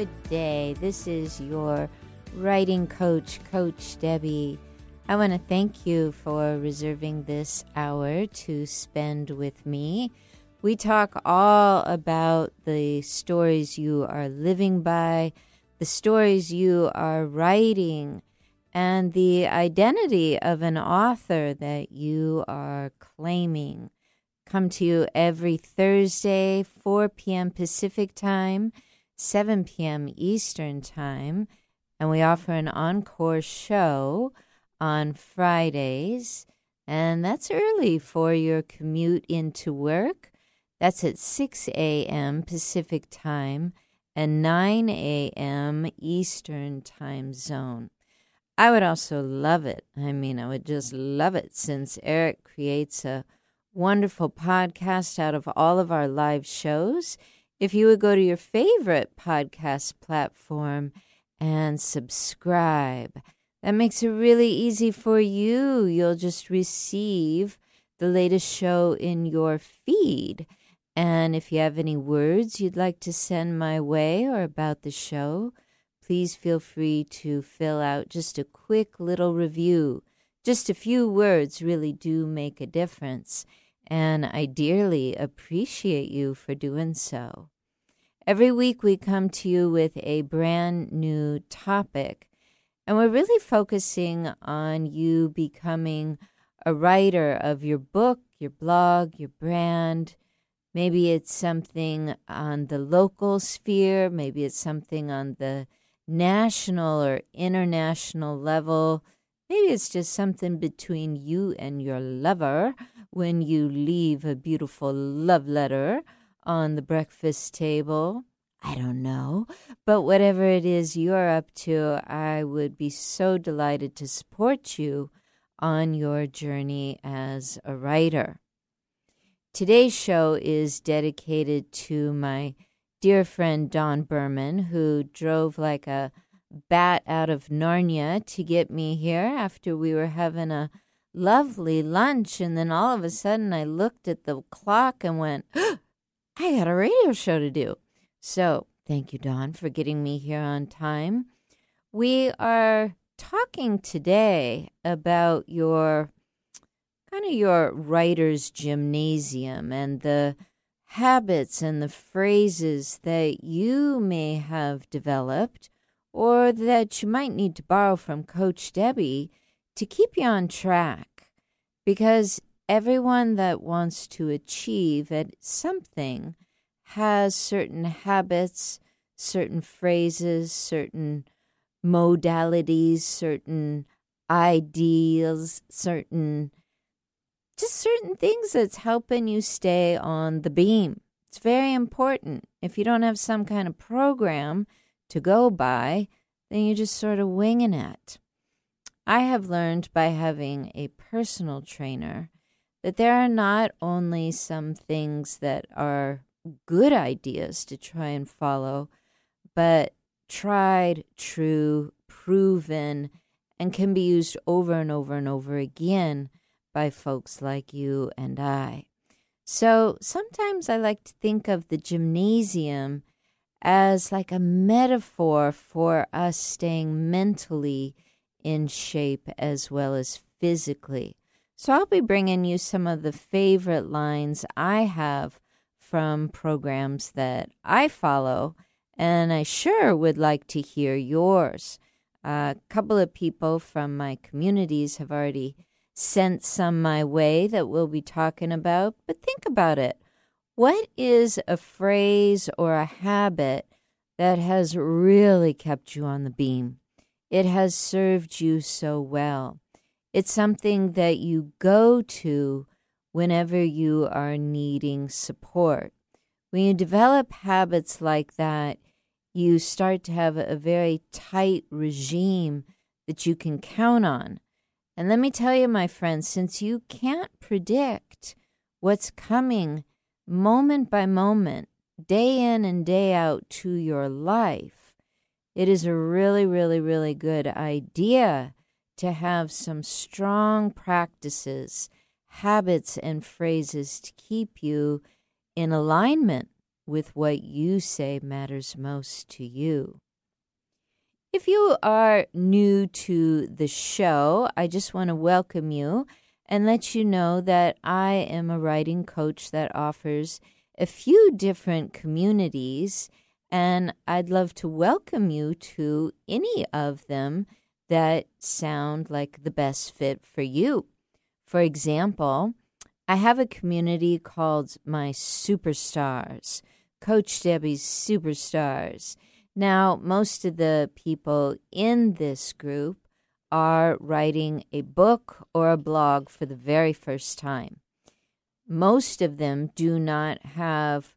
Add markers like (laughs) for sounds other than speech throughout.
Good day. This is your writing coach, Coach Debby. I want to thank you for reserving this hour to spend with me. We talk all about the stories you are living by, the stories you are writing, and the identity of an author that you are claiming. Come to you every Thursday, 4 p.m. Pacific Time, 7 p.m. Eastern Time, and we offer an encore show on Fridays, and that's early for your commute into work. That's at 6 a.m. Pacific Time and 9 a.m. Eastern Time Zone. I would also love it. I mean, I would just love it since Eric creates a wonderful podcast out of all of our live shows. If you would go to your favorite podcast platform and subscribe, that makes it really easy for you. You'll just receive the latest show in your feed. And if you have any words you'd like to send my way or about the show, please feel free to fill out just a quick little review. Just a few words really do make a difference, and I dearly appreciate you for doing so. Every week, we come to you with a brand new topic, and we're really focusing on you becoming a writer of your book, your blog, your brand. Maybe it's something on the local sphere, maybe it's something on the national or international level. Maybe it's just something between you and your lover when you leave a beautiful love letter on the breakfast table. I don't know. But whatever it is you're up to, I would be so delighted to support you on your journey as a writer. Today's show is dedicated to my dear friend Don Berman, who drove like a bat out of Narnia to get me here after we were having a lovely lunch. And then all of a sudden, I looked at the clock and went, (gasps) I got a radio show to do. So thank you, Don, for getting me here on time. We are talking today about your kind of your writer's gymnasium and the habits and the phrases that you may have developed or that you might need to borrow from Coach Debby to keep you on track. Because everyone that wants to achieve at something has certain habits, certain phrases, certain modalities, certain ideals, certain just certain things that's helping you stay on the beam. It's very important. If you don't have some kind of program to go by, then you're just sort of winging it. I have learned by having a personal trainer that there are not only some things that are good ideas to try and follow, but tried, true, proven, and can be used over and over and over again by folks like you and I. So sometimes I like to think of the gymnasium as like a metaphor for us staying mentally in shape as well as physically. So I'll be bringing you some of the favorite lines I have from programs that I follow, and I sure would like to hear yours. A couple of people from my communities have already sent some my way that we'll be talking about, but think about it. What is a phrase or a habit that has really kept you on the beam? It has served you so well. It's something that you go to whenever you are needing support. When you develop habits like that, you start to have a very tight regime that you can count on. And let me tell you, my friends, since you can't predict what's coming moment by moment, day in and day out to your life, it is a really, really, really good idea to have some strong practices, habits, and phrases to keep you in alignment with what you say matters most to you. If you are new to the show, I just want to welcome you and let you know that I am a writing coach that offers a few different communities, and I'd love to welcome you to any of them that sound like the best fit for you. For example, I have a community called My Superstars, Coach Debby's Superstars. Now, most of the people in this group are writing a book or a blog for the very first time. Most of them do not have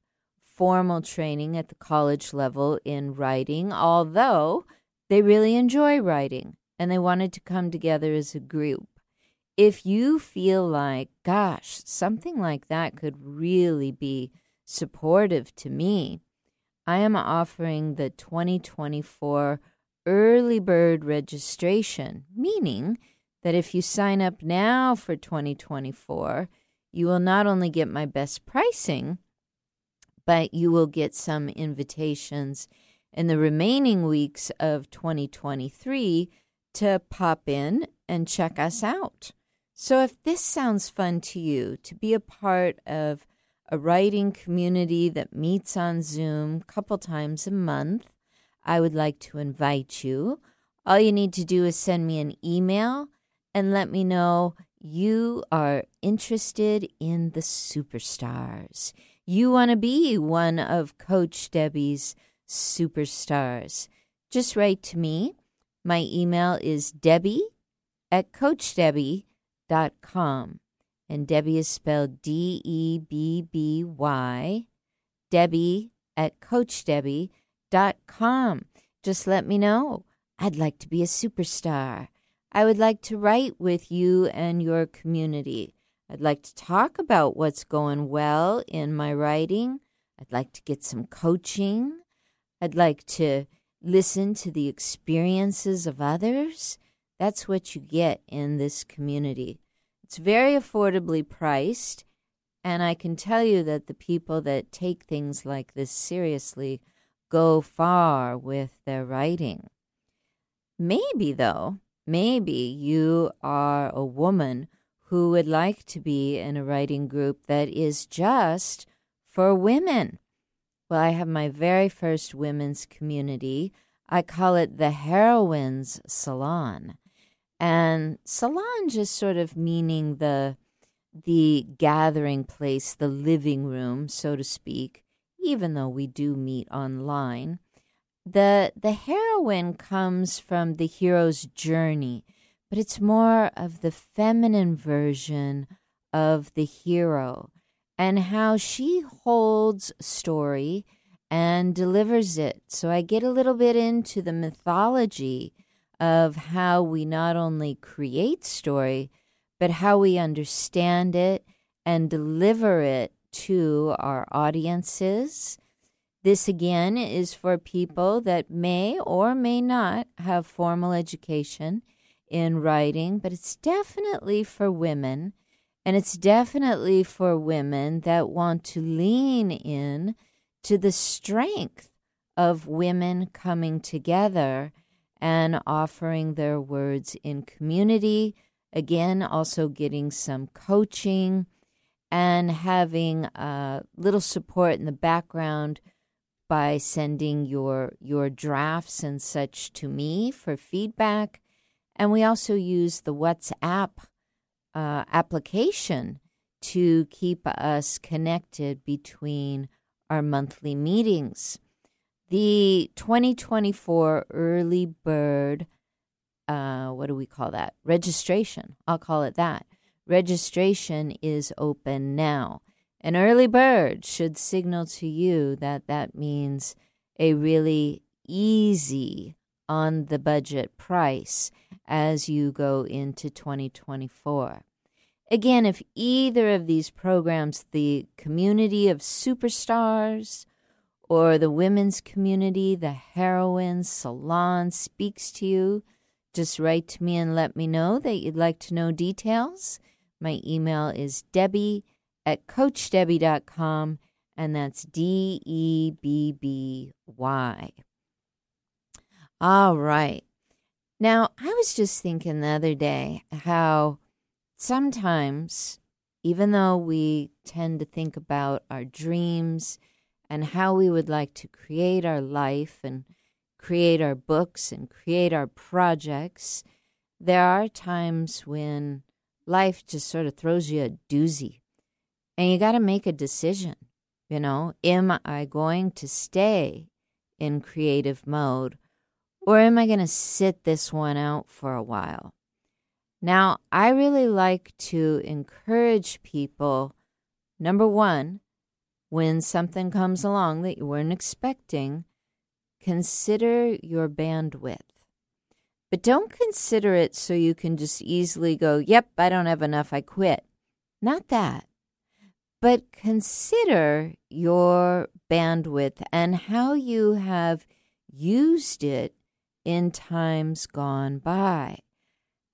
formal training at the college level in writing, although they really enjoy writing and they wanted to come together as a group. If you feel like, gosh, something like that could really be supportive to me, I am offering the 2024 early bird registration, meaning that if you sign up now for 2024, you will not only get my best pricing, but you will get some invitations in the remaining weeks of 2023 to pop in and check us out. So, if this sounds fun to you to be a part of a writing community that meets on Zoom a couple times a month, I would like to invite you. All you need to do is send me an email and let me know you are interested in the superstars. You want to be one of Coach Debby's superstars. Just write to me. My email is debby at coachdebby.com and Debby is spelled D E B B Y, Debby at CoachDebby.com. Just let me know. I'd like to be a superstar. I would like to write with you and your community. I'd like to talk about what's going well in my writing. I'd like to get some coaching. I'd like to listen to the experiences of others. That's what you get in this community. It's very affordably priced, and I can tell you that the people that take things like this seriously go far with their writing. Maybe, though, maybe you are a woman who would like to be in a writing group that is just for women. Well, I have my very first women's community. I call it the Heroines Salon and salon just sort of meaning the the gathering place, the living room, so to speak, even though we do meet online. The the heroine comes from the hero's journey, but it's more of the feminine version of the hero and how she holds story and delivers it. So I get a little bit into the mythology of how we not only create story, but how we understand it and deliver it to our audiences. This again is for people that may or may not have formal education in writing, but it's definitely for women. And it's definitely for women that want to lean in to the strength of women coming together and offering their words in community. Again, also getting some coaching and having a little support in the background by sending your your drafts and such to me for feedback. And we also use the WhatsApp uh, application to keep us connected between our monthly meetings. The 2024 early bird, uh, what do we call that? Registration. I'll call it that. Registration is open now. An early bird should signal to you that that means a really easy on the budget price as you go into 2024. Again, if either of these programs, the community of superstars or the women's community, the heroines salon speaks to you, just write to me and let me know that you'd like to know details. My email is debby at coachdebby.com, and that's D E B B Y. All right. Now, I was just thinking the other day how sometimes, even though we tend to think about our dreams and how we would like to create our life and create our books and create our projects, there are times when life just sort of throws you a doozy and you got to make a decision. You know, am I going to stay in creative mode or am I going to sit this one out for a while? Now, I really like to encourage people number one, when something comes along that you weren't expecting, consider your bandwidth. But don't consider it so you can just easily go, yep, I don't have enough, I quit. Not that. But consider your bandwidth and how you have used it in times gone by.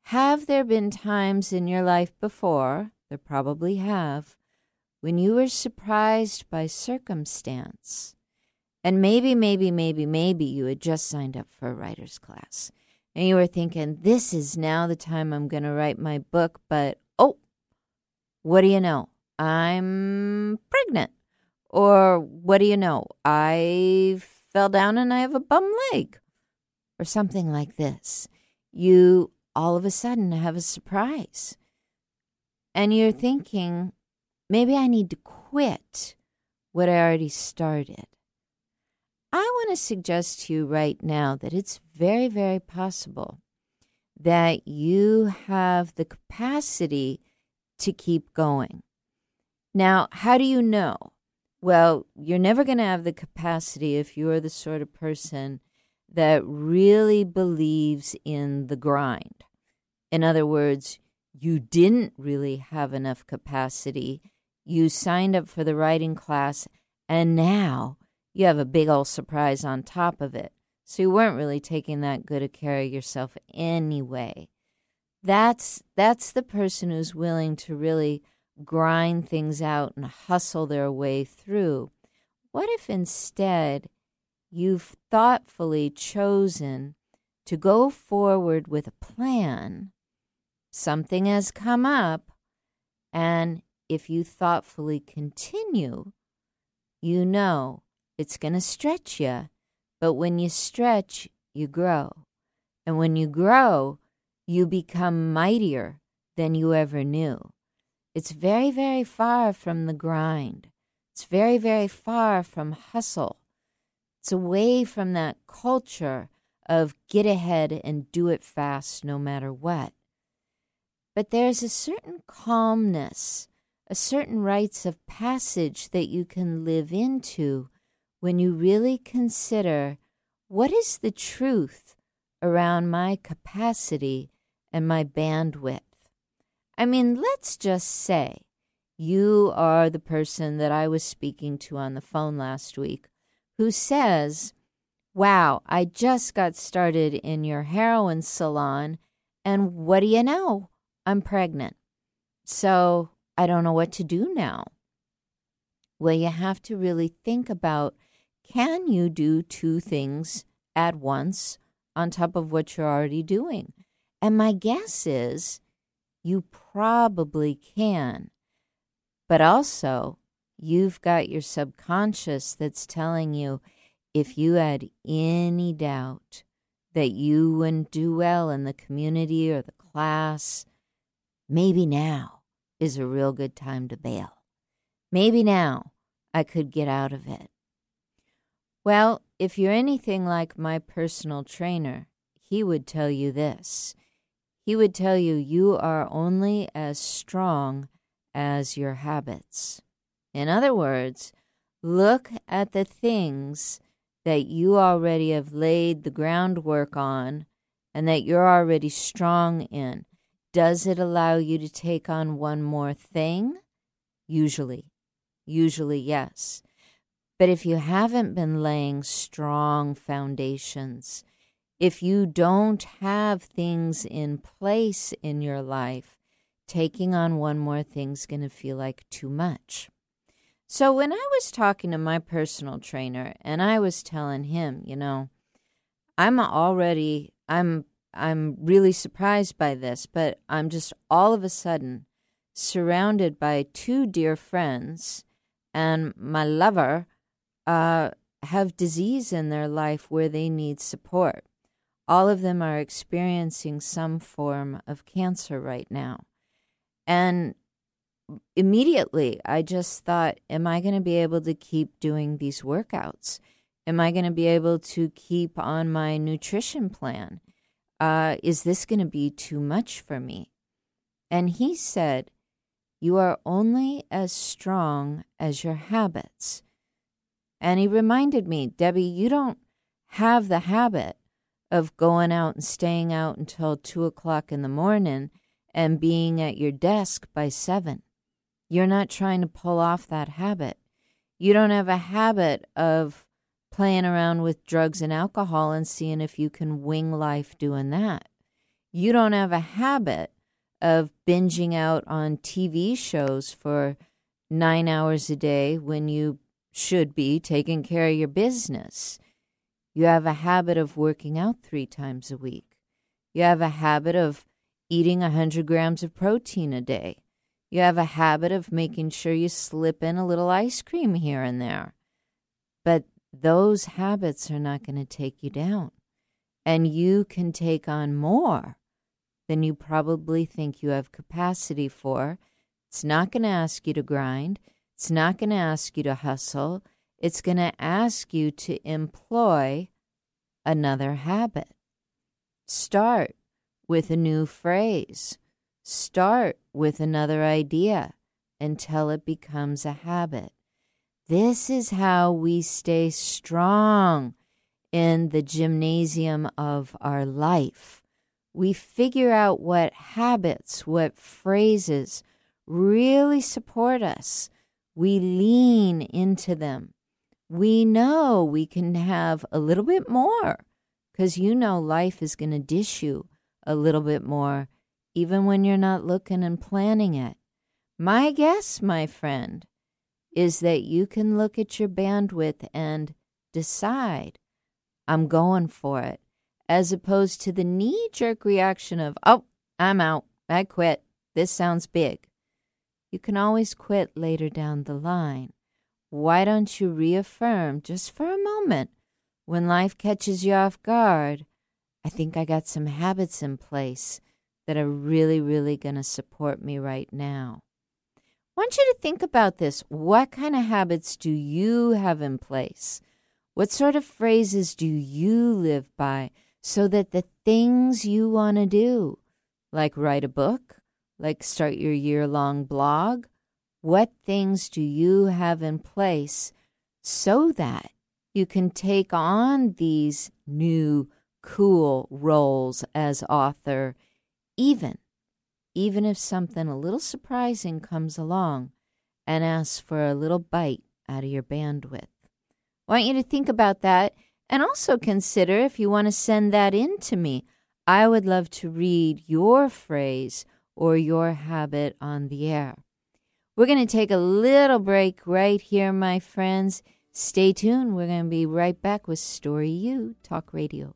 Have there been times in your life before, there probably have, when you were surprised by circumstance? And maybe, maybe, maybe, maybe you had just signed up for a writer's class and you were thinking, this is now the time I'm going to write my book, but oh, what do you know? I'm pregnant. Or what do you know? I fell down and I have a bum leg or something like this. You all of a sudden have a surprise. And you're thinking, maybe I need to quit what I already started. I want to suggest to you right now that it's very, very possible that you have the capacity to keep going. Now, how do you know? Well, you're never going to have the capacity if you're the sort of person that really believes in the grind. In other words, you didn't really have enough capacity. You signed up for the writing class, and now you have a big old surprise on top of it. So you weren't really taking that good a care of yourself anyway. That's that's the person who's willing to really grind things out and hustle their way through. What if instead you've thoughtfully chosen to go forward with a plan, something has come up, and if you thoughtfully continue, you know it's going to stretch you. But when you stretch, you grow. And when you grow, you become mightier than you ever knew. It's very, very far from the grind. It's very, very far from hustle. It's away from that culture of get ahead and do it fast no matter what. But there's a certain calmness, a certain rites of passage that you can live into when you really consider what is the truth around my capacity and my bandwidth. I mean, let's just say you are the person that I was speaking to on the phone last week who says, Wow, I just got started in your heroine salon, and what do you know? I'm pregnant. So I don't know what to do now. Well, you have to really think about can you do two things at once on top of what you're already doing? And my guess is you probably can. But also, you've got your subconscious that's telling you if you had any doubt that you wouldn't do well in the community or the class, maybe now is a real good time to bail. Maybe now I could get out of it. Well, if you're anything like my personal trainer, he would tell you this. He would tell you you are only as strong as your habits. In other words, look at the things that you already have laid the groundwork on and that you're already strong in. Does it allow you to take on one more thing? Usually. Usually, yes. But if you haven't been laying strong foundations, if you don't have things in place in your life, taking on one more thing's going to feel like too much. So when I was talking to my personal trainer and I was telling him, you know, I'm already I'm I'm really surprised by this, but I'm just all of a sudden surrounded by two dear friends and my lover uh, have disease in their life where they need support. All of them are experiencing some form of cancer right now. And immediately I just thought, am I going to be able to keep doing these workouts? Am I going to be able to keep on my nutrition plan? Uh, is this going to be too much for me? And he said, You are only as strong as your habits. And he reminded me, Debby, you don't have the habit of going out and staying out until two o'clock in the morning and being at your desk by seven. You're not trying to pull off that habit. You don't have a habit of playing around with drugs and alcohol and seeing if you can wing life doing that. You don't have a habit of binging out on TV shows for nine hours a day when you should be taking care of your business. You have a habit of working out three times a week. You have a habit of eating 100 grams of protein a day. You have a habit of making sure you slip in a little ice cream here and there. But those habits are not going to take you down. And you can take on more than you probably think you have capacity for. It's not going to ask you to grind. It's not going to ask you to hustle. It's going to ask you to employ another habit. Start with a new phrase. Start with another idea until it becomes a habit. This is how we stay strong in the gymnasium of our life. We figure out what habits, what phrases really support us. We lean into them. We know we can have a little bit more because you know life is going to dish you a little bit more, even when you're not looking and planning it. My guess, my friend, is that you can look at your bandwidth and decide, I'm going for it, as opposed to the knee jerk reaction of, oh, I'm out, I quit, this sounds big. You can always quit later down the line. Why don't you reaffirm just for a moment when life catches you off guard? I think I got some habits in place that are really, really going to support me right now. I want you to think about this. What kind of habits do you have in place? What sort of phrases do you live by so that the things you want to do, like write a book, like start your year long blog, what things do you have in place so that you can take on these new cool roles as author, even even if something a little surprising comes along and asks for a little bite out of your bandwidth. I want you to think about that and also consider if you want to send that in to me. I would love to read your phrase or your habit on the air. We're going to take a little break right here, my friends. Stay tuned. We're going to be right back with Story U Talk Radio.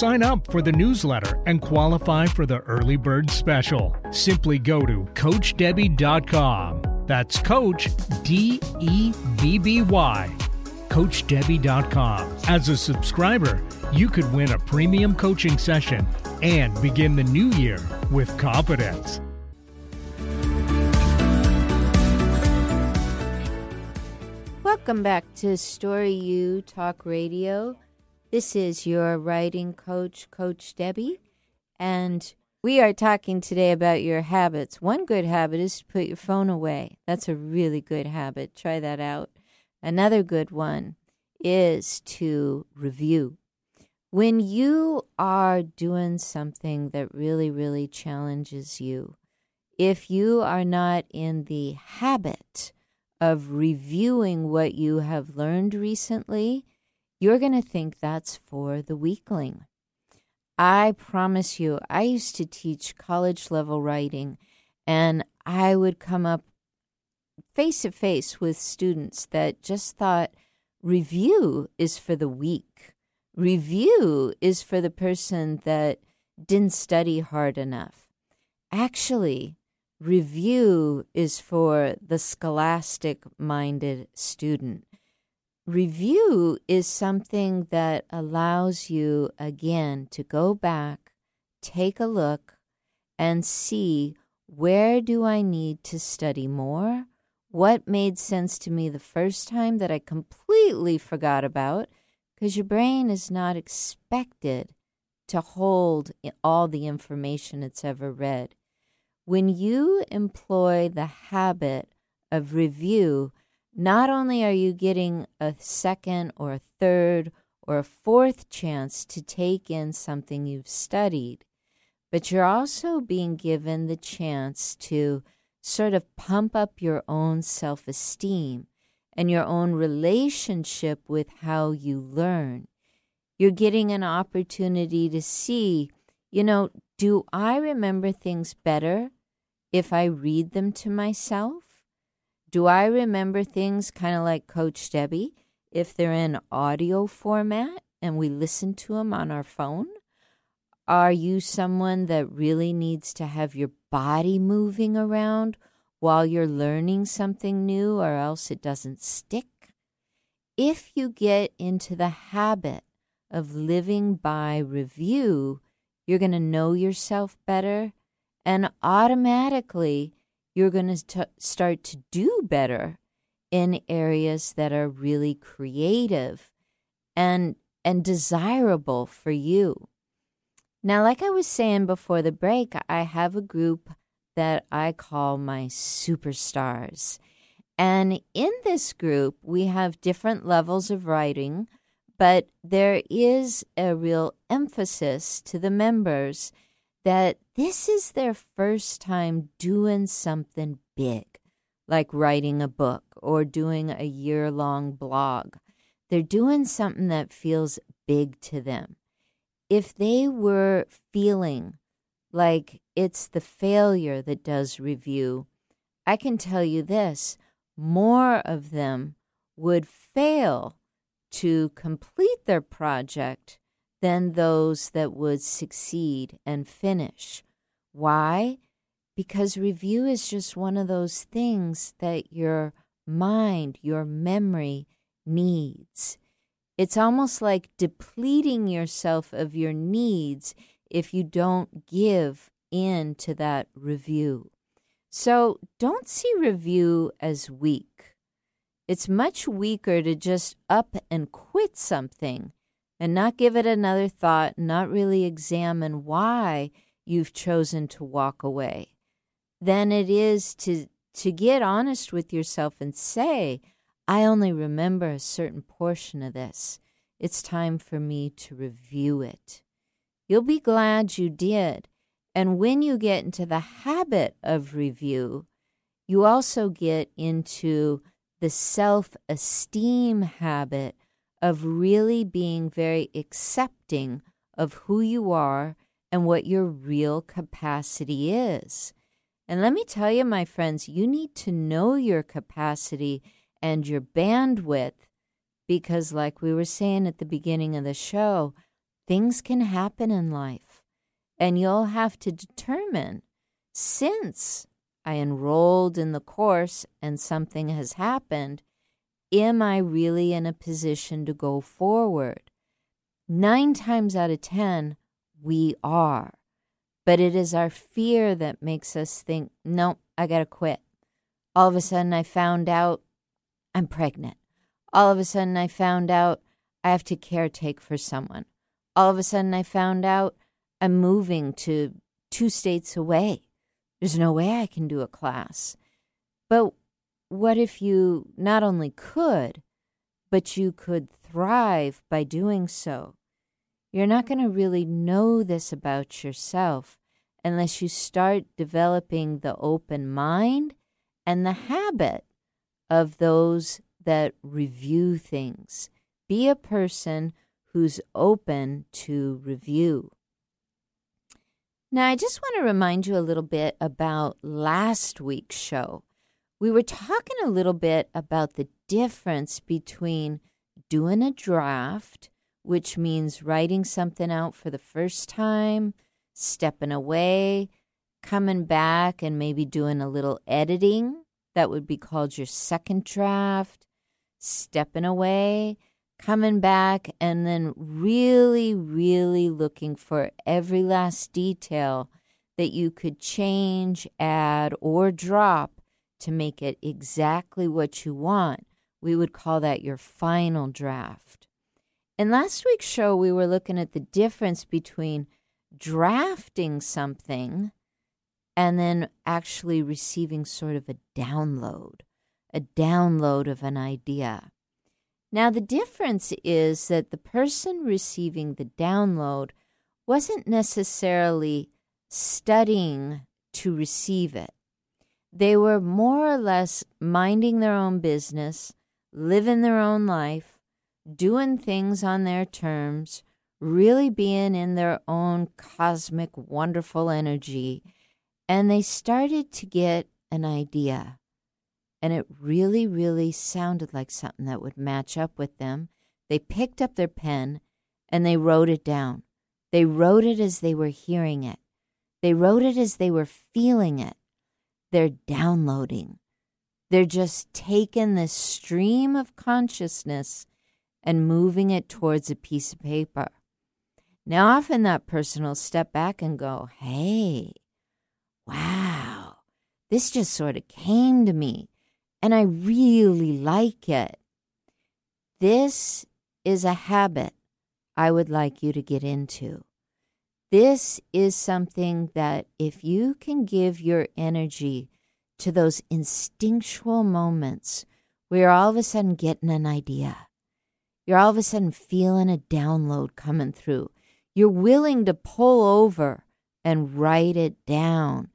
sign up for the newsletter and qualify for the early bird special. Simply go to CoachDebby.com. That's Coach D E B B Y. CoachDebby.com. As a subscriber, you could win a premium coaching session and begin the new year with confidence. Welcome back to Story U Talk Radio. This is your writing coach, Coach Debby, And we are talking today about your habits. One good habit is to put your phone away. That's a really good habit. Try that out. Another good one is to review. When you are doing something that really, really challenges you, if you are not in the habit of reviewing what you have learned recently, you're going to think that's for the weakling. I promise you, I used to teach college level writing, and I would come up face to face with students that just thought review is for the weak. Review is for the person that didn't study hard enough. Actually, review is for the scholastic minded student. Review is something that allows you again to go back, take a look, and see where do I need to study more? what made sense to me the first time that I completely forgot about, because your brain is not expected to hold all the information it's ever read. When you employ the habit of review, not only are you getting a second or a third or a fourth chance to take in something you've studied, but you're also being given the chance to sort of pump up your own self esteem and your own relationship with how you learn. You're getting an opportunity to see, you know, do I remember things better if I read them to myself? Do I remember things kind of like Coach Debby if they're in audio format and we listen to them on our phone? Are you someone that really needs to have your body moving around while you're learning something new, or else it doesn't stick? If you get into the habit of living by review, you're going to know yourself better, and automatically you're going to start to do better in areas that are really creative and and desirable for you. Now, like I was saying before the break, I have a group that I call my superstars. And in this group, we have different levels of writing, but there is a real emphasis to the members that this is their first time doing something big, like writing a book or doing a year long blog. They're doing something that feels big to them if they were feeling like it's the failure that does review, I can tell you this more of them would fail to complete their project than those that would succeed and finish. Why? Because review is just one of those things that your mind, your memory needs. It's almost like depleting yourself of your needs if you don't give in to that review. So don't see review as weak. It's much weaker to just up and quit something and not give it another thought, not really examine why you've chosen to walk away, than it is to, to get honest with yourself and say, I only remember a certain portion of this. It's time for me to review it. You'll be glad you did. And when you get into the habit of review, you also get into the self esteem habit of really being very accepting of who you are and what your real capacity is. And let me tell you, my friends, you need to know your capacity and your bandwidth because, like we were saying at the beginning of the show, things can happen in life. And you'll have to determine since I enrolled in the course and something has happened, am I really in a position to go forward? Nine times out of ten, we are. But it is our fear that makes us think, nope, I got to quit. All of a sudden, I found out I'm pregnant. All of a sudden, I found out I have to caretake for someone. All of a sudden, I found out I'm moving to two states away. There's no way I can do a class. But what if you not only could, but you could thrive by doing so? You're not going to really know this about yourself unless you start developing the open mind and the habit of those that review things. Be a person who's open to review. Now, I just want to remind you a little bit about last week's show. We were talking a little bit about the difference between doing a draft, which means writing something out for the first time, stepping away, coming back, and maybe doing a little editing. That would be called your second draft, stepping away, coming back and then really, really looking for every last detail that you could change, add, or drop to make it exactly what you want. We would call that your final draft. In last week's show, we were looking at the difference between drafting something and then actually receiving sort of a download, a download of an idea. Now, the difference is that the person receiving the download wasn't necessarily studying to receive it. They were more or less minding their own business, living their own life, doing things on their terms, really being in their own cosmic, wonderful energy. And they started to get an idea and it really, really sounded like something that would match up with them. They picked up their pen and they wrote it down. They wrote it as they were hearing it, they wrote it as they were feeling it. They're downloading. They're just taking this stream of consciousness and moving it towards a piece of paper. Now, often that person will step back and go, Hey, wow, this just sort of came to me and I really like it. This is a habit I would like you to get into. This is something that if you can give your energy to those instinctual moments where you're all of a sudden getting an idea, you're all of a sudden feeling a download coming through, you're willing to pull over and write it down.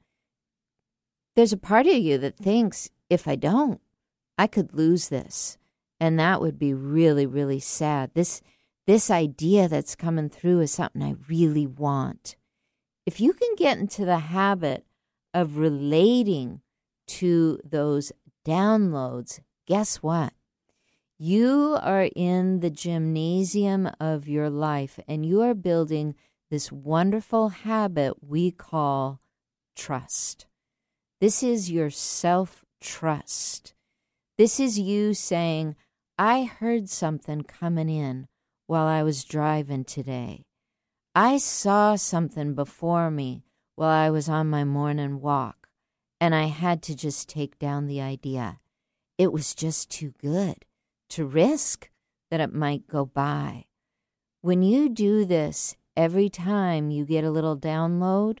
There's a part of you that thinks if I don't, I could lose this. And that would be really, really sad. This this idea that's coming through is something I really want. If you can get into the habit of relating to those downloads, guess what? You are in the gymnasium of your life and you are building this wonderful habit we call trust. This is your self trust. This is you saying, I heard something coming in while I was driving today. I saw something before me while I was on my morning walk, and I had to just take down the idea. It was just too good to risk that it might go by. When you do this every time you get a little download,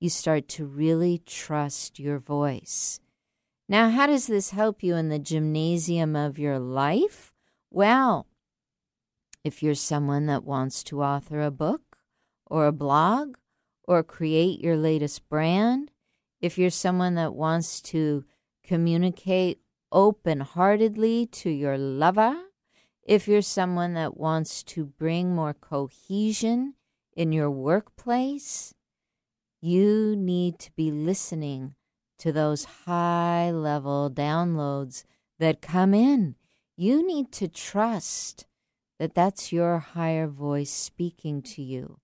you start to really trust your voice. Now, how does this help you in the gymnasium of your life? Well, if you're someone that wants to author a book or a blog or create your latest brand, if you're someone that wants to communicate open heartedly to your lover, if you're someone that wants to bring more cohesion in your workplace, you need to be listening to those high level downloads that come in. You need to trust that that's your higher voice speaking to you.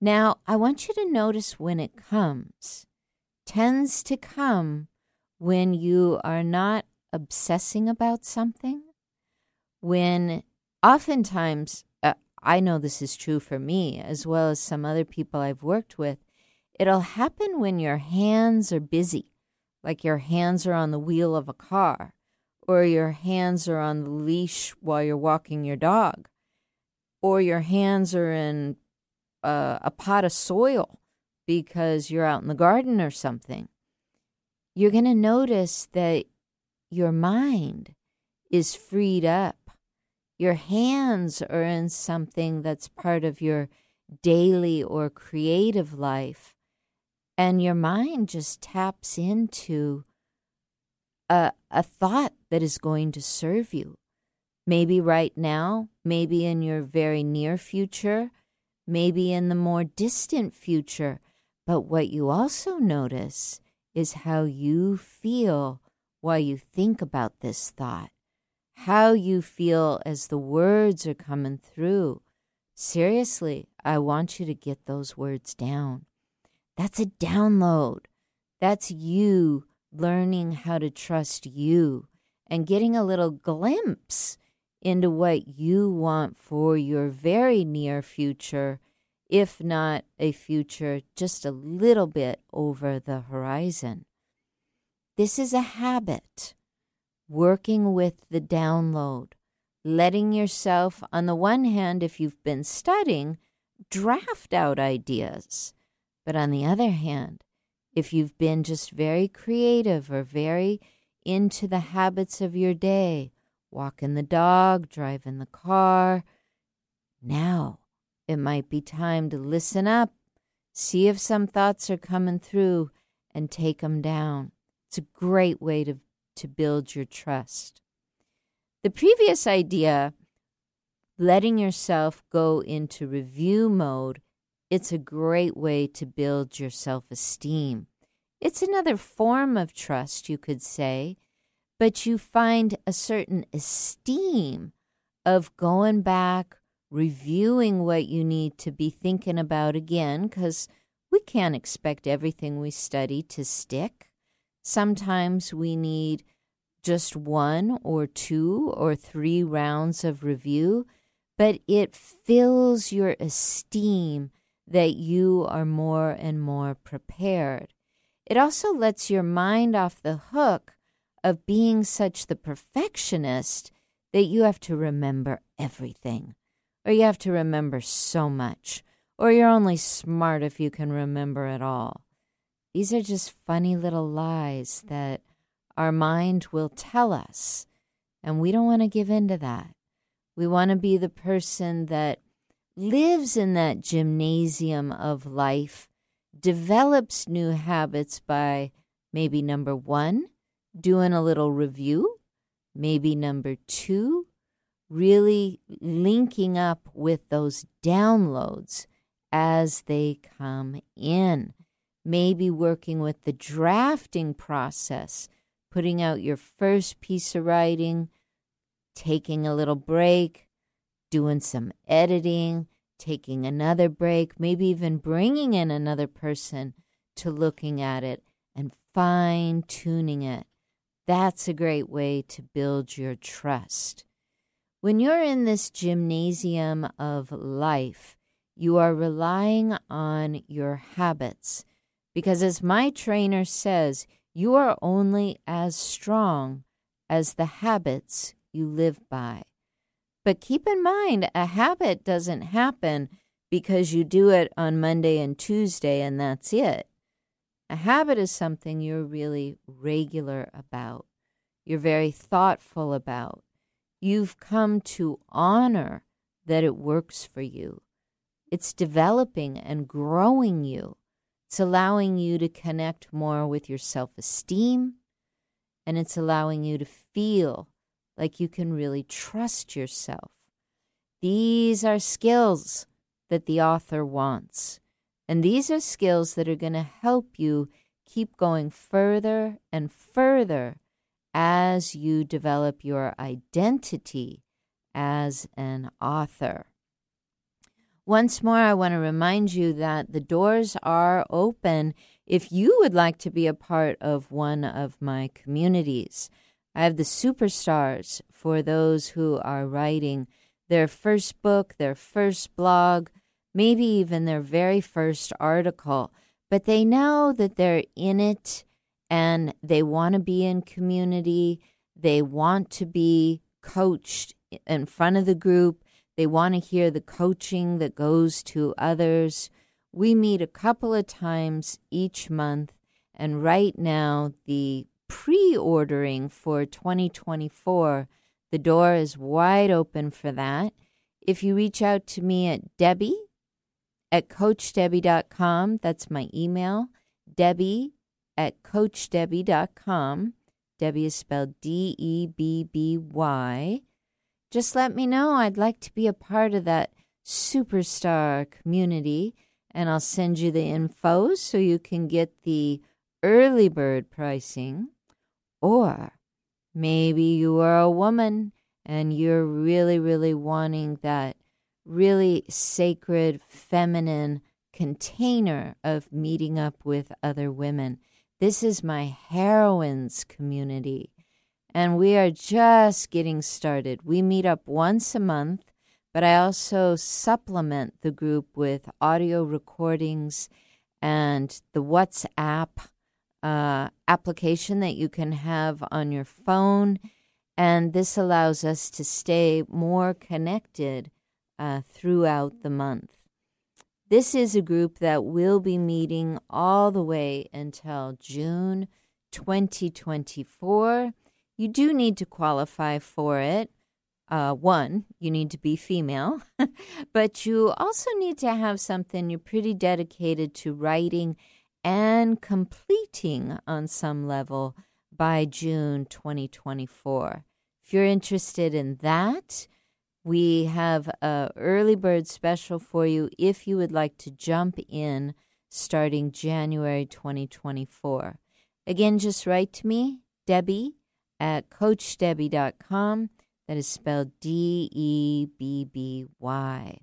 Now, I want you to notice when it comes. Tends to come when you are not obsessing about something, when oftentimes, uh, I know this is true for me as well as some other people I've worked with, It'll happen when your hands are busy, like your hands are on the wheel of a car, or your hands are on the leash while you're walking your dog, or your hands are in uh, a pot of soil because you're out in the garden or something, you're going to notice that your mind is freed up. Your hands are in something that's part of your daily or creative life. And your mind just taps into a, a thought that is going to serve you. Maybe right now, maybe in your very near future, maybe in the more distant future. But what you also notice is how you feel while you think about this thought, how you feel as the words are coming through. Seriously, I want you to get those words down. That's a download. That's you learning how to trust you and getting a little glimpse into what you want for your very near future, if not a future just a little bit over the horizon. This is a habit, working with the download, letting yourself, on the one hand, if you've been studying, draft out ideas. But on the other hand, if you've been just very creative or very into the habits of your day, walking the dog, driving the car, now it might be time to listen up, see if some thoughts are coming through, and take them down. It's a great way to, to build your trust. The previous idea, letting yourself go into review mode, it's a great way to build your self esteem. It's another form of trust, you could say, but you find a certain esteem of going back, reviewing what you need to be thinking about again, because we can't expect everything we study to stick. Sometimes we need just one or two or three rounds of review, but it fills your esteem that you are more and more prepared. It also lets your mind off the hook of being such the perfectionist that you have to remember everything, or you have to remember so much, or you're only smart if you can remember it all. These are just funny little lies that our mind will tell us. And we don't want to give in to that. We want to be the person that lives in that gymnasium of life, develops new habits by maybe number one, doing a little review, maybe number two, really linking up with those downloads as they come in. Maybe working with the drafting process, putting out your first piece of writing, taking a little break, doing some editing, taking another break, maybe even bringing in another person to looking at it and fine tuning it. That's a great way to build your trust. When you're in this gymnasium of life, you are relying on your habits because as my trainer says, you are only as strong as the habits you live by. But keep in mind, a habit doesn't happen because you do it on Monday and Tuesday and that's it. A habit is something you're really regular about, you're very thoughtful about. You've come to honor that it works for you. It's developing and growing you. It's allowing you to connect more with your self esteem, and it's allowing you to feel like you can really trust yourself. These are skills that the author wants. And these are skills that are going to help you keep going further and further as you develop your identity as an author. Once more, I want to remind you that the doors are open if you would like to be a part of one of my communities. I have the superstars for those who are writing their first book, their first blog, maybe even their very first article, but they know that they're in it and they want to be in community. They want to be coached in front of the group They want to hear the coaching that goes to others. We meet a couple of times each month, and right now, the pre ordering for 2024, the door is wide open for that. If you reach out to me at Debby at CoachDebby.com, that's my email, Debby at CoachDebby.com. Debby is spelled D E B B Y. Just let me know. I'd like to be a part of that superstar community, and I'll send you the info so you can get the early bird pricing. Or maybe you are a woman and you're really, really wanting that really sacred feminine container of meeting up with other women. This is my heroines community, and we are just getting started. We meet up once a month, but I also supplement the group with audio recordings and the WhatsApp uh, application that you can have on your phone. And this allows us to stay more connected uh, throughout the month. This is a group that will be meeting all the way until June 2024. You do need to qualify for it. Uh, one, you need to be female, (laughs) but you also need to have something you're pretty dedicated to writing and completing on some level by June 2024. If you're interested in that, we have a early bird special for you if you would like to jump in starting January 2024. Again, just write to me, Debby at CoachDebby.com. That is spelled D E B B Y.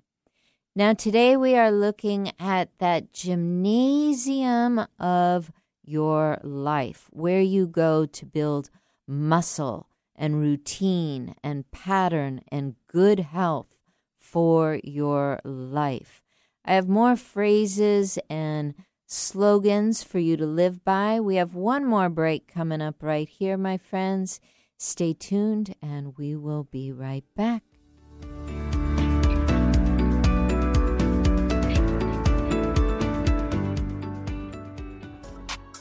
Now, today we are looking at that gymnasium of your life, where you go to build muscle and routine and pattern and good health for your life. I have more phrases and slogans for you to live by. We have one more break coming up right here, my friends. Stay tuned, and we will be right back.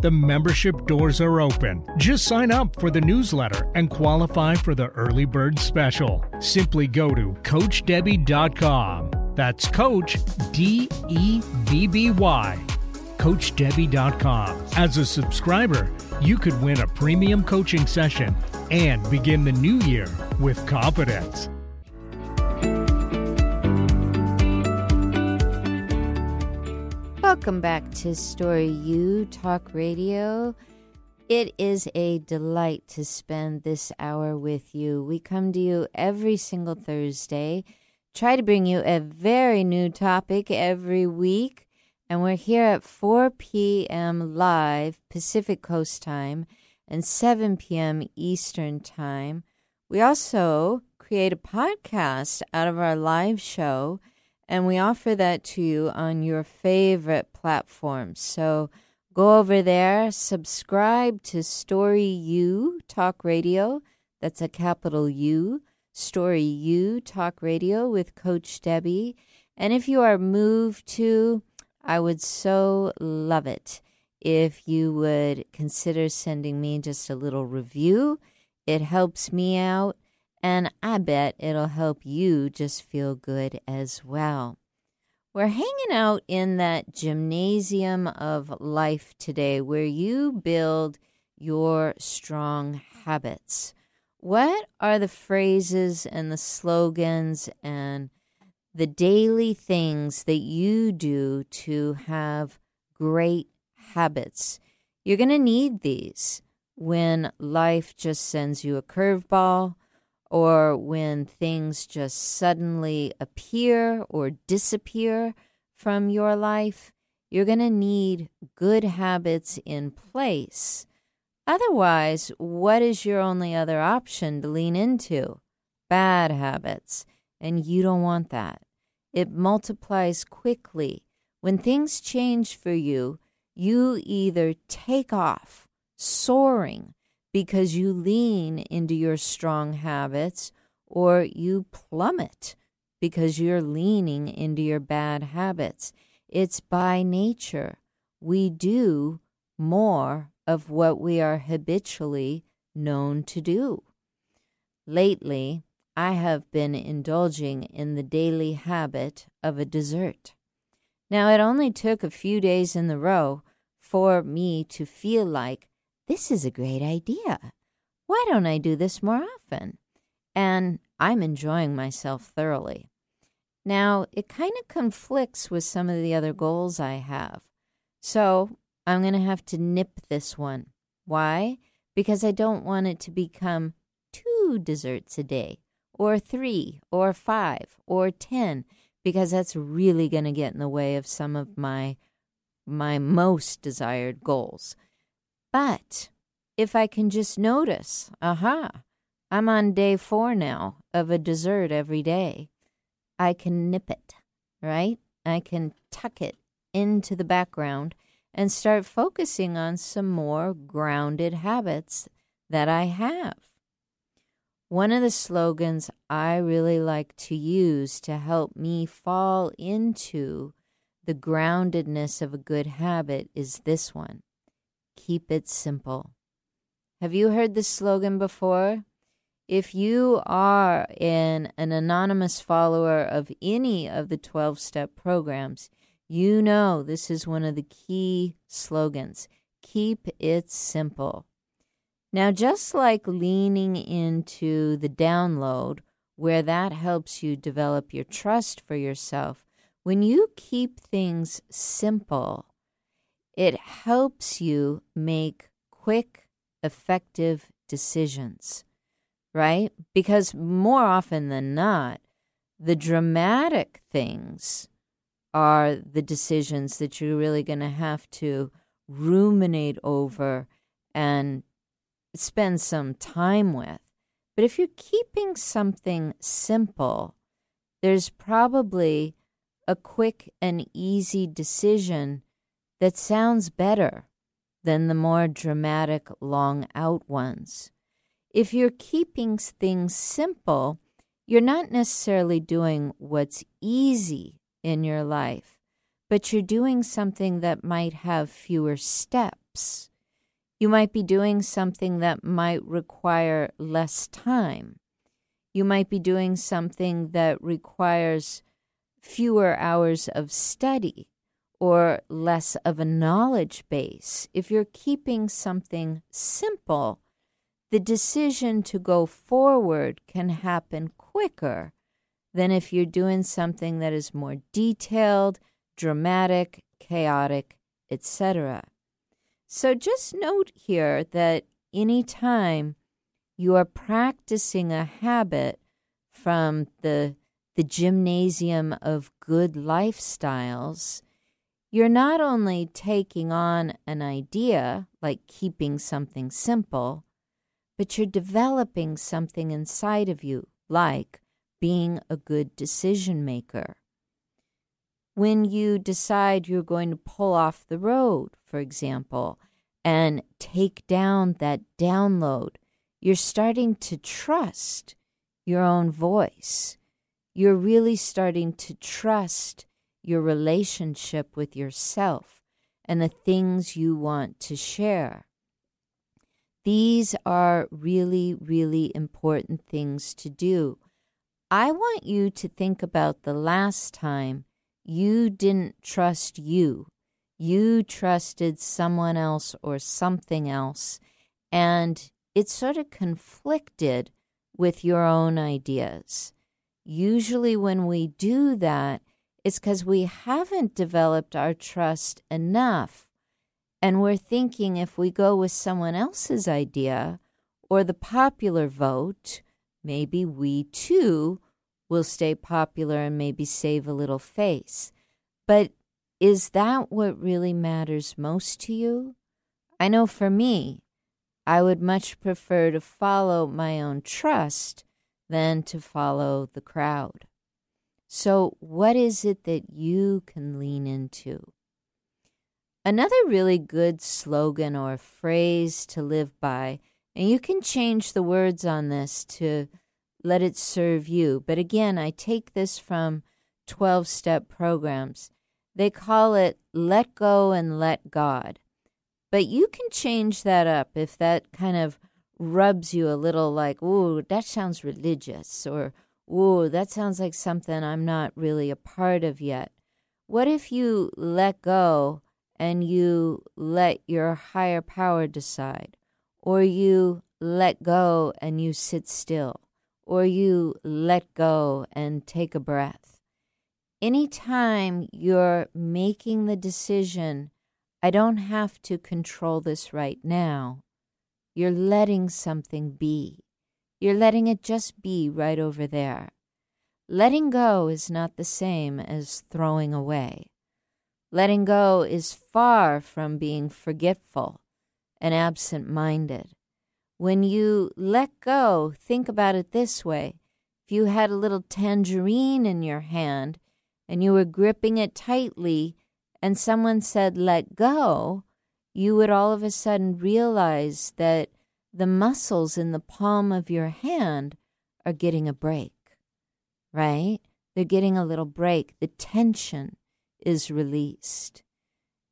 The membership doors are open. Just sign up for the newsletter and qualify for the early bird special. Simply go to CoachDebby.com. That's Coach D E B B Y. CoachDebby.com. As a subscriber, you could win a premium coaching session and begin the new year with confidence. Welcome back to Story U Talk Radio. It is a delight to spend this hour with you. We come to you every single Thursday, try to bring you a very new topic every week, and we're here at 4 p.m. live Pacific Coast time and 7 p.m. Eastern time. We also create a podcast out of our live show and we offer that to you on your favorite platforms. So go over there, subscribe to Story U Talk Radio. That's a capital U, Story U Talk Radio with Coach Debby. And if you are moved to, I would so love it if you would consider sending me just a little review. It helps me out and I bet it'll help you just feel good as well. We're hanging out in that gymnasium of life today where you build your strong habits. What are the phrases and the slogans and the daily things that you do to have great habits? You're going to need these when life just sends you a curveball or when things just suddenly appear or disappear from your life, you're going to need good habits in place. Otherwise, what is your only other option to lean into? Bad habits. And you don't want that. It multiplies quickly. When things change for you, you either take off, soaring, because you lean into your strong habits, or you plummet because you're leaning into your bad habits. It's by nature. We do more of what we are habitually known to do. Lately, I have been indulging in the daily habit of a dessert. Now, it only took a few days in the row for me to feel like this is a great idea. Why don't I do this more often? And I'm enjoying myself thoroughly. Now, it kind of conflicts with some of the other goals I have. So I'm going to have to nip this one. Why? Because I don't want it to become two desserts a day, or three, or five, or ten, because that's really going to get in the way of some of my my most desired goals. But if I can just notice, aha, I'm on day four now of a dessert every day. I can nip it, right? I can tuck it into the background and start focusing on some more grounded habits that I have. One of the slogans I really like to use to help me fall into the groundedness of a good habit is this one keep it simple. Have you heard this slogan before? If you are in an anonymous follower of any of the 12 step programs, you know this is one of the key slogans. Keep it simple. Now, just like leaning into the download, where that helps you develop your trust for yourself, when you keep things simple, it helps you make quick, effective decisions right? Because more often than not, the dramatic things are the decisions that you're really going to have to ruminate over and spend some time with. But if you're keeping something simple, there's probably a quick and easy decision that sounds better than the more dramatic, long out ones if you're keeping things simple, you're not necessarily doing what's easy in your life, but you're doing something that might have fewer steps. You might be doing something that might require less time. You might be doing something that requires fewer hours of study or less of a knowledge base. If you're keeping something simple, the decision to go forward can happen quicker than if you're doing something that is more detailed, dramatic, chaotic, etc. So just note here that anytime you are practicing a habit from the the gymnasium of good lifestyles, you're not only taking on an idea like keeping something simple, but you're developing something inside of you, like being a good decision maker. When you decide you're going to pull off the road, for example, and take down that download, you're starting to trust your own voice. You're really starting to trust your relationship with yourself and the things you want to share. These are really, really important things to do. I want you to think about the last time you didn't trust you. You trusted someone else or something else, and it sort of conflicted with your own ideas. Usually, when we do that, it's because we haven't developed our trust enough and we're thinking if we go with someone else's idea or the popular vote, maybe we too will stay popular and maybe save a little face. But is that what really matters most to you? I know for me, I would much prefer to follow my own trust than to follow the crowd. So, what is it that you can lean into? Another really good slogan or phrase to live by, and you can change the words on this to let it serve you. But again, I take this from 12 step programs. They call it let go and let God. But you can change that up if that kind of rubs you a little like, ooh, that sounds religious, or ooh, that sounds like something I'm not really a part of yet. What if you let go and you let your higher power decide, or you let go and you sit still, or you let go and take a breath? Anytime you're making the decision, I don't have to control this right now you're letting something be. You're letting it just be right over there. Letting go is not the same as throwing away. Letting go is far from being forgetful and absent minded. When you let go, think about it this way if you had a little tangerine in your hand and you were gripping it tightly, and someone said, let go, you would all of a sudden realize that the muscles in the palm of your hand are getting a break, right? They're getting a little break. The tension is released.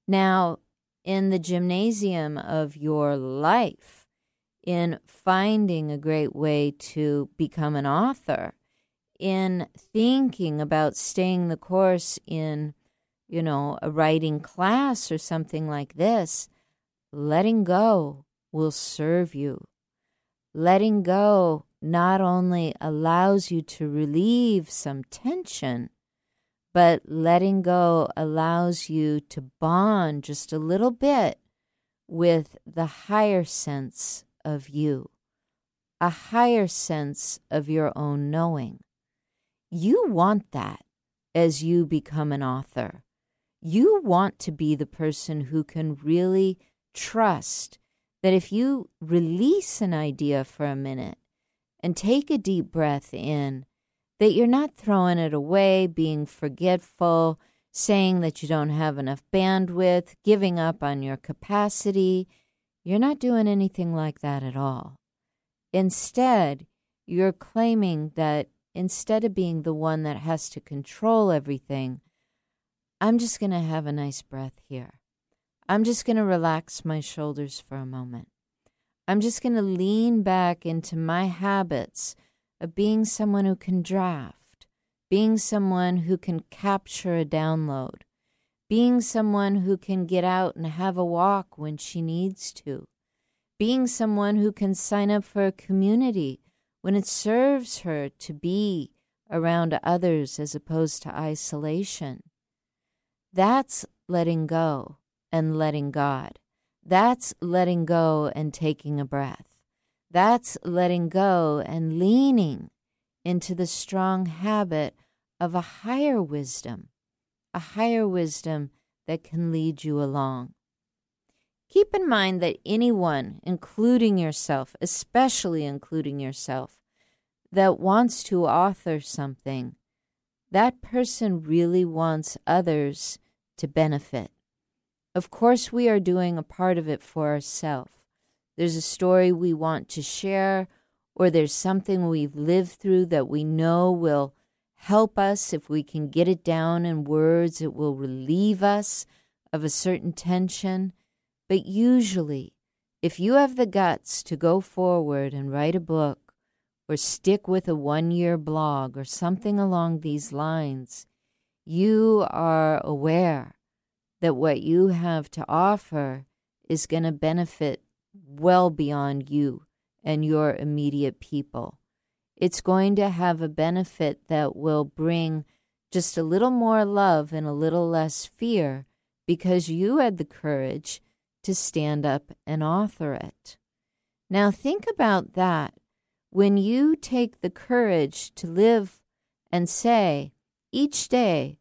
Now, in the gymnasium of your life, in finding a great way to become an author, in thinking about staying the course in, you know, a writing class or something like this, letting go will serve you. Letting go not only allows you to relieve some tension, but letting go allows you to bond just a little bit with the higher sense of you, a higher sense of your own knowing. You want that as you become an author. You want to be the person who can really trust that if you release an idea for a minute and take a deep breath in, that you're not throwing it away, being forgetful, saying that you don't have enough bandwidth, giving up on your capacity. You're not doing anything like that at all. Instead, you're claiming that instead of being the one that has to control everything, I'm just going to have a nice breath here. I'm just going to relax my shoulders for a moment. I'm just going to lean back into my habits of being someone who can draft, being someone who can capture a download, being someone who can get out and have a walk when she needs to, being someone who can sign up for a community when it serves her to be around others as opposed to isolation. That's letting go and letting God. That's letting go and taking a breath. That's letting go and leaning into the strong habit of a higher wisdom, a higher wisdom that can lead you along. Keep in mind that anyone, including yourself, especially including yourself, that wants to author something, that person really wants others to benefit. Of course, we are doing a part of it for ourselves. There's a story we want to share, or there's something we've lived through that we know will help us. If we can get it down in words, it will relieve us of a certain tension. But usually, if you have the guts to go forward and write a book, or stick with a one year blog, or something along these lines, you are aware that what you have to offer is going to benefit well beyond you and your immediate people. It's going to have a benefit that will bring just a little more love and a little less fear because you had the courage to stand up and author it. Now, think about that. When you take the courage to live and say, each day,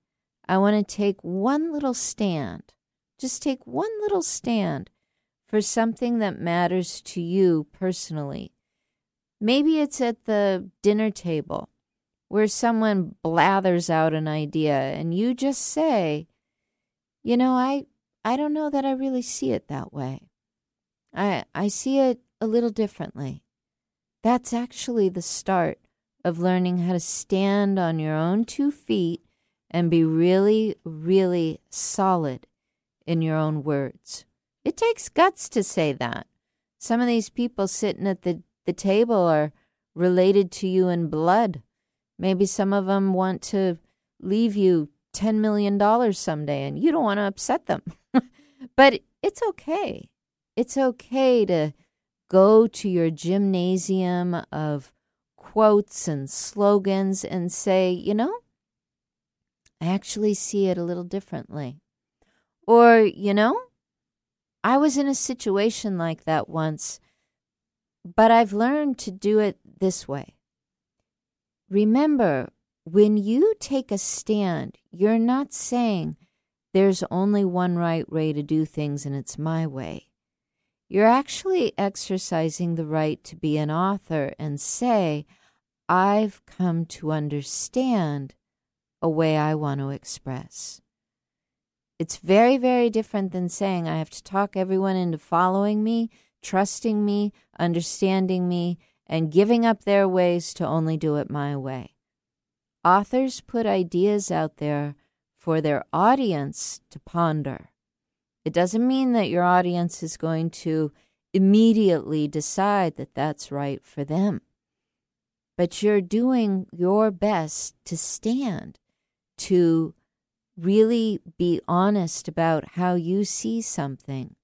I want to take one little stand. Just take one little stand for something that matters to you personally. Maybe it's at the dinner table where someone blathers out an idea and you just say, "You know, I I don't know that I really see it that way. I I see it a little differently." That's actually the start of learning how to stand on your own two feet and be really, really solid in your own words. It takes guts to say that. Some of these people sitting at the, the table are related to you in blood. Maybe some of them want to leave you $10 million someday and you don't want to upset them. (laughs) but it's okay. It's okay to go to your gymnasium of quotes and slogans and say, you know, I actually see it a little differently. Or, you know, I was in a situation like that once, but I've learned to do it this way. Remember, when you take a stand, you're not saying there's only one right way to do things and it's my way. You're actually exercising the right to be an author and say, I've come to understand a way I want to express. It's very, very different than saying I have to talk everyone into following me, trusting me, understanding me, and giving up their ways to only do it my way. Authors put ideas out there for their audience to ponder. It doesn't mean that your audience is going to immediately decide that that's right for them. But you're doing your best to stand, to really be honest about how you see something,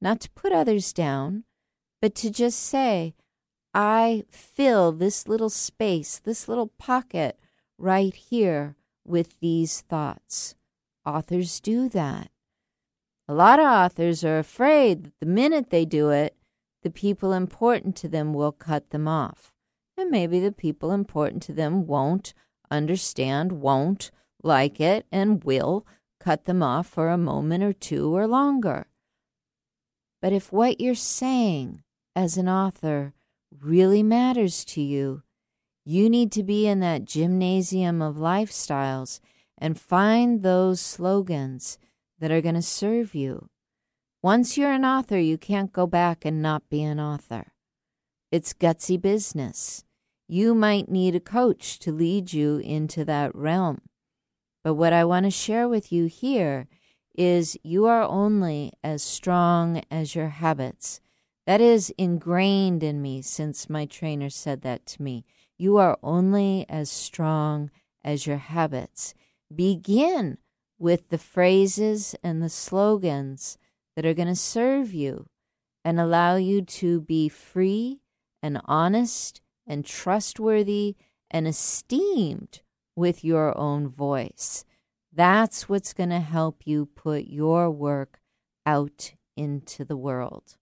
not to put others down, but to just say, I fill this little space, this little pocket right here with these thoughts. Authors do that. A lot of authors are afraid that the minute they do it, the people important to them will cut them off. And maybe the people important to them won't understand, won't like it, and will cut them off for a moment or two or longer. But if what you're saying as an author really matters to you, you need to be in that gymnasium of lifestyles and find those slogans that are going to serve you. Once you're an author, you can't go back and not be an author. It's gutsy business. You might need a coach to lead you into that realm. But what I want to share with you here is you are only as strong as your habits. That is ingrained in me since my trainer said that to me. You are only as strong as your habits. Begin with the phrases and the slogans that are going to serve you and allow you to be free and honest and trustworthy and esteemed with your own voice. That's what's going to help you put your work out into the world.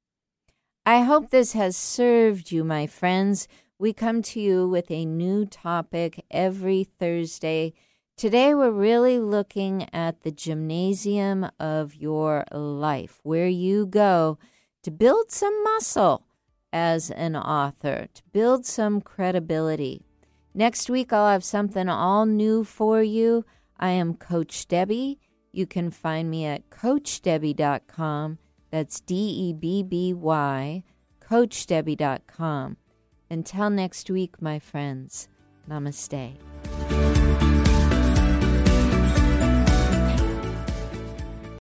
I hope this has served you, my friends. We come to you with a new topic every Thursday Today, we're really looking at the gymnasium of your life, where you go to build some muscle as an author, to build some credibility. Next week, I'll have something all new for you. I am Coach Debby. You can find me at CoachDebby.com. That's D E B B Y, CoachDebby.com. Until next week, my friends, namaste.